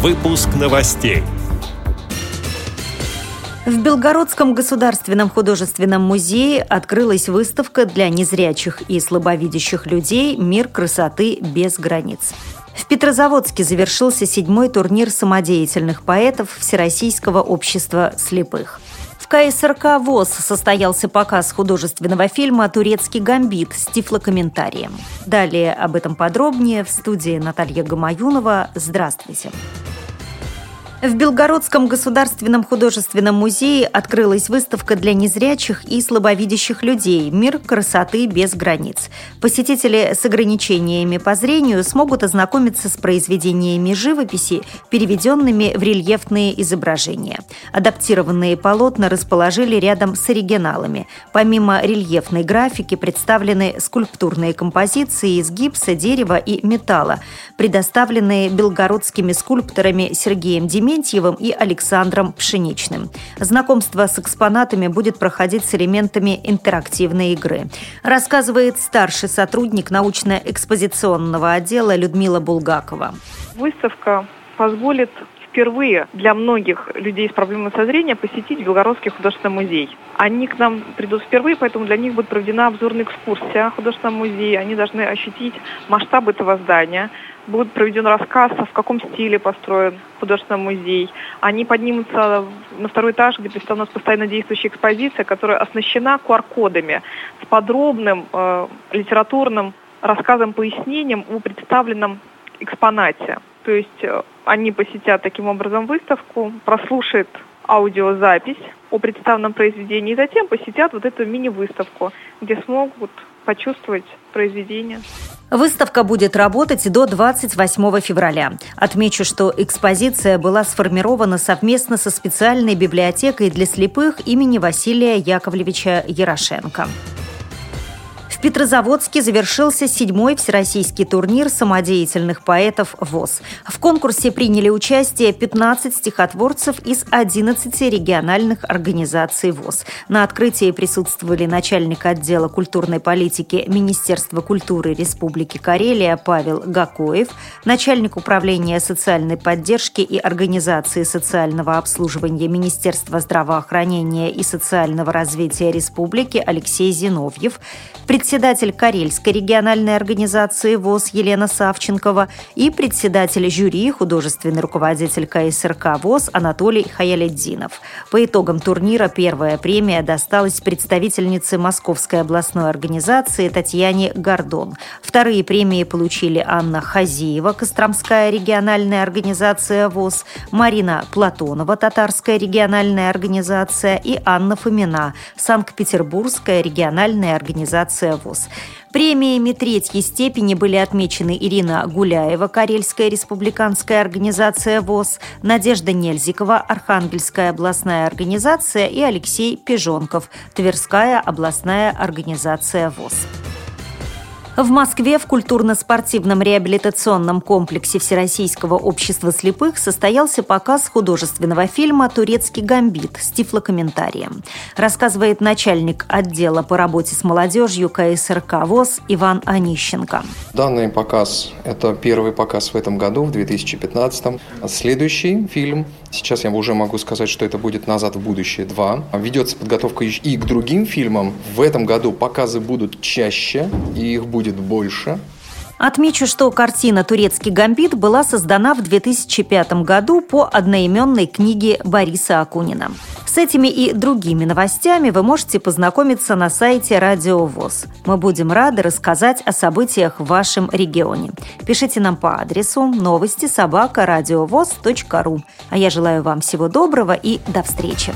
Выпуск новостей. В Белгородском государственном художественном музее открылась выставка для незрячих и слабовидящих людей «Мир красоты без границ». В Петрозаводске завершился седьмой турнир самодеятельных поэтов Всероссийского общества слепых. В КСРК ВОЗ состоялся показ художественного фильма «Турецкий гамбит» с тифлокомментарием. Далее об этом подробнее в студии Наталья Гамаюнова. Здравствуйте. Здравствуйте. В Белгородском государственном художественном музее открылась выставка для незрячих и слабовидящих людей «Мир красоты без границ». Посетители с ограничениями по зрению смогут ознакомиться с произведениями живописи, переведенными в рельефные изображения. Адаптированные полотна расположили рядом с оригиналами. Помимо рельефной графики представлены скульптурные композиции из гипса, дерева и металла, предоставленные белгородскими скульпторами Сергеем Демидовым Дементьевым и Александром Пшеничным. Знакомство с экспонатами будет проходить с элементами интерактивной игры. Рассказывает старший сотрудник научно-экспозиционного отдела Людмила Булгакова. Выставка позволит впервые для многих людей с проблемой со зрением посетить Белгородский художественный музей. Они к нам придут впервые, поэтому для них будет проведена обзорная экскурсия о художественном музее. Они должны ощутить масштаб этого здания, будет проведен рассказ, в каком стиле построен художественный музей. Они поднимутся на второй этаж, где представлена постоянно действующая экспозиция, которая оснащена QR-кодами с подробным э, литературным рассказом, пояснением о представленном экспонате. То есть э, они посетят таким образом выставку, прослушают аудиозапись о представленном произведении и затем посетят вот эту мини-выставку, где смогут почувствовать произведение. Выставка будет работать до 28 февраля. Отмечу, что экспозиция была сформирована совместно со специальной библиотекой для слепых имени Василия Яковлевича Ярошенко. В Петрозаводске завершился седьмой всероссийский турнир самодеятельных поэтов ВОЗ. В конкурсе приняли участие 15 стихотворцев из 11 региональных организаций ВОЗ. На открытии присутствовали начальник отдела культурной политики Министерства культуры Республики Карелия Павел Гакоев, начальник управления социальной поддержки и организации социального обслуживания Министерства здравоохранения и социального развития Республики Алексей Зиновьев, председатель Карельской региональной организации ВОЗ Елена Савченкова и председатель жюри, художественный руководитель КСРК ВОЗ Анатолий Хаяледдинов. По итогам турнира первая премия досталась представительнице Московской областной организации Татьяне Гордон. Вторые премии получили Анна Хазиева, Костромская региональная организация ВОЗ, Марина Платонова, Татарская региональная организация и Анна Фомина, Санкт-Петербургская региональная организация организация ВОЗ. Премиями третьей степени были отмечены Ирина Гуляева, Карельская республиканская организация ВОЗ, Надежда Нельзикова, Архангельская областная организация и Алексей Пижонков, Тверская областная организация ВОЗ. В Москве в культурно-спортивном реабилитационном комплексе Всероссийского общества слепых состоялся показ художественного фильма «Турецкий гамбит» с тифлокомментарием. Рассказывает начальник отдела по работе с молодежью КСРК ВОЗ Иван Онищенко. Данный показ – это первый показ в этом году, в 2015. Следующий фильм, сейчас я уже могу сказать, что это будет «Назад в будущее 2». Ведется подготовка и к другим фильмам. В этом году показы будут чаще, и их будет будет больше. Отмечу, что картина «Турецкий гамбит» была создана в 2005 году по одноименной книге Бориса Акунина. С этими и другими новостями вы можете познакомиться на сайте Радио ВОЗ. Мы будем рады рассказать о событиях в вашем регионе. Пишите нам по адресу новости собака ру. А я желаю вам всего доброго и до встречи.